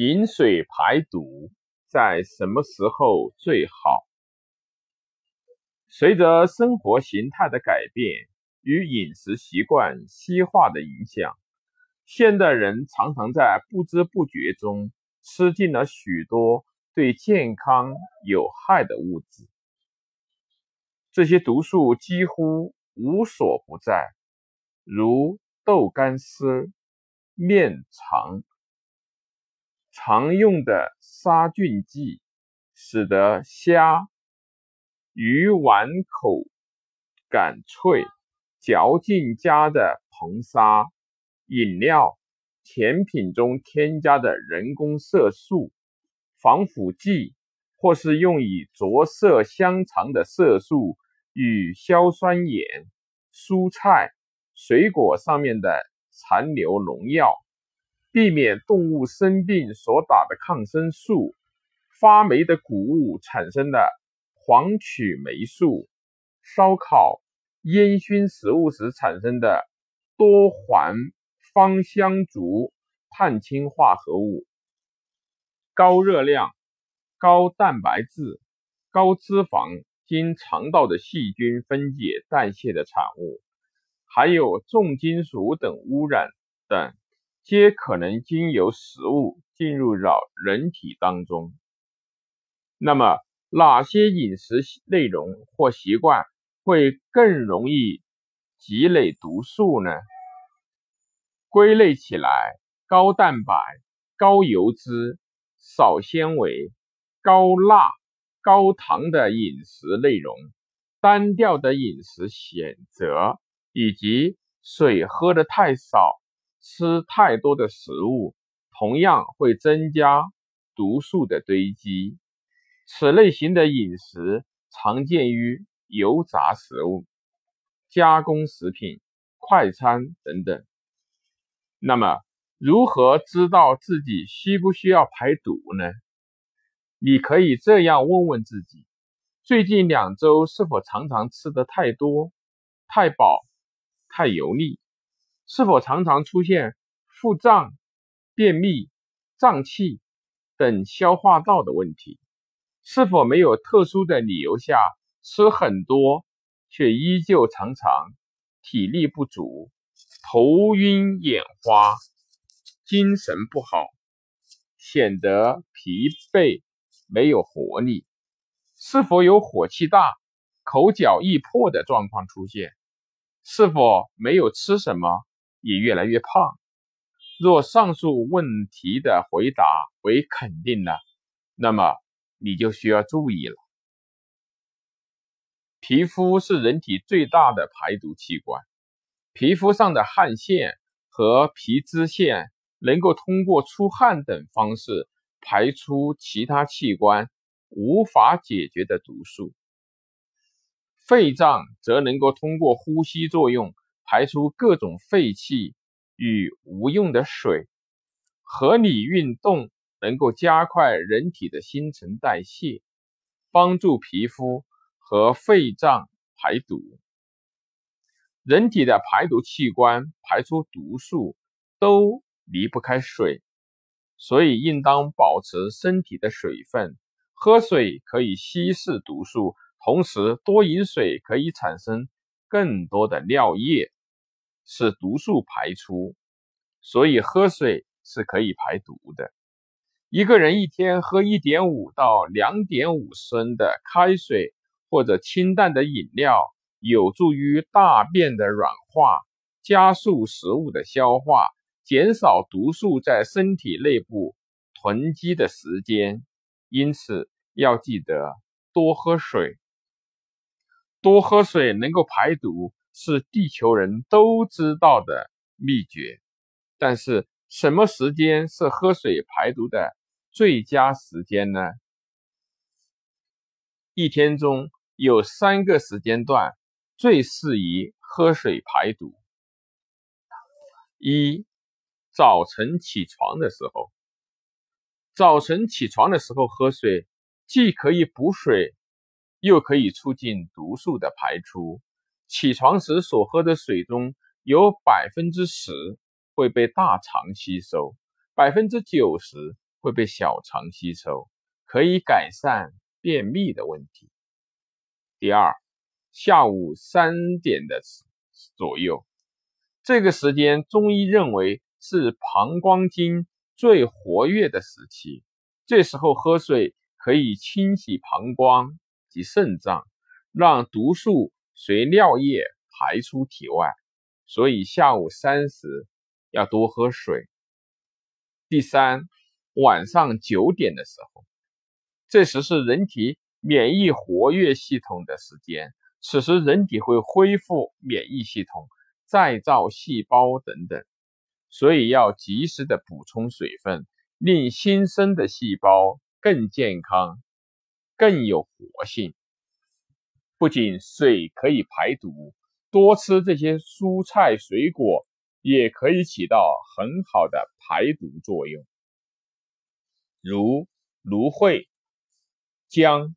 饮水排毒在什么时候最好？随着生活形态的改变与饮食习惯西化的影响，现代人常常在不知不觉中吃进了许多对健康有害的物质。这些毒素几乎无所不在，如豆干丝、面肠。常用的杀菌剂，使得虾、鱼丸口感脆，嚼劲佳的硼砂、饮料、甜品中添加的人工色素、防腐剂，或是用以着色香肠的色素与硝酸盐、蔬菜、水果上面的残留农药。避免动物生病所打的抗生素，发霉的谷物产生的黄曲霉素，烧烤、烟熏食物时产生的多环芳香族碳氢化合物，高热量、高蛋白质、高脂肪经肠道的细菌分解代谢的产物，还有重金属等污染等。皆可能经由食物进入到人体当中。那么，哪些饮食内容或习惯会更容易积累毒素呢？归类起来，高蛋白、高油脂、少纤维、高钠、高糖的饮食内容，单调的饮食选择，以及水喝的太少。吃太多的食物，同样会增加毒素的堆积。此类型的饮食常见于油炸食物、加工食品、快餐等等。那么，如何知道自己需不需要排毒呢？你可以这样问问自己：最近两周是否常常吃得太多、太饱、太油腻？是否常常出现腹胀、便秘、胀气等消化道的问题？是否没有特殊的理由下吃很多，却依旧常常体力不足、头晕眼花、精神不好，显得疲惫、没有活力？是否有火气大、口角易破的状况出现？是否没有吃什么？也越来越胖。若上述问题的回答为肯定的，那么你就需要注意了。皮肤是人体最大的排毒器官，皮肤上的汗腺和皮脂腺能够通过出汗等方式排出其他器官无法解决的毒素，肺脏则能够通过呼吸作用。排出各种废气与无用的水，合理运动能够加快人体的新陈代谢，帮助皮肤和肺脏排毒。人体的排毒器官排出毒素都离不开水，所以应当保持身体的水分。喝水可以稀释毒素，同时多饮水可以产生更多的尿液。使毒素排出，所以喝水是可以排毒的。一个人一天喝一点五到两点五升的开水或者清淡的饮料，有助于大便的软化，加速食物的消化，减少毒素在身体内部囤积的时间。因此，要记得多喝水。多喝水能够排毒。是地球人都知道的秘诀，但是什么时间是喝水排毒的最佳时间呢？一天中有三个时间段最适宜喝水排毒：一、早晨起床的时候，早晨起床的时候喝水，既可以补水，又可以促进毒素的排出。起床时所喝的水中有百分之十会被大肠吸收，百分之九十会被小肠吸收，可以改善便秘的问题。第二，下午三点的左右，这个时间中医认为是膀胱经最活跃的时期，这时候喝水可以清洗膀胱及肾脏，让毒素随尿液排出体外，所以下午三时要多喝水。第三，晚上九点的时候，这时是人体免疫活跃系统的时间，此时人体会恢复免疫系统、再造细胞等等，所以要及时的补充水分，令新生的细胞更健康、更有活性。不仅水可以排毒，多吃这些蔬菜水果。也可以起到很好的排毒作用，如芦荟、姜、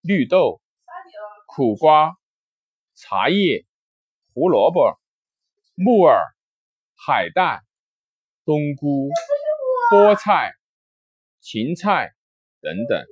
绿豆、苦瓜、茶叶、胡萝卜、木耳、海带、冬菇、菠菜、芹菜等等。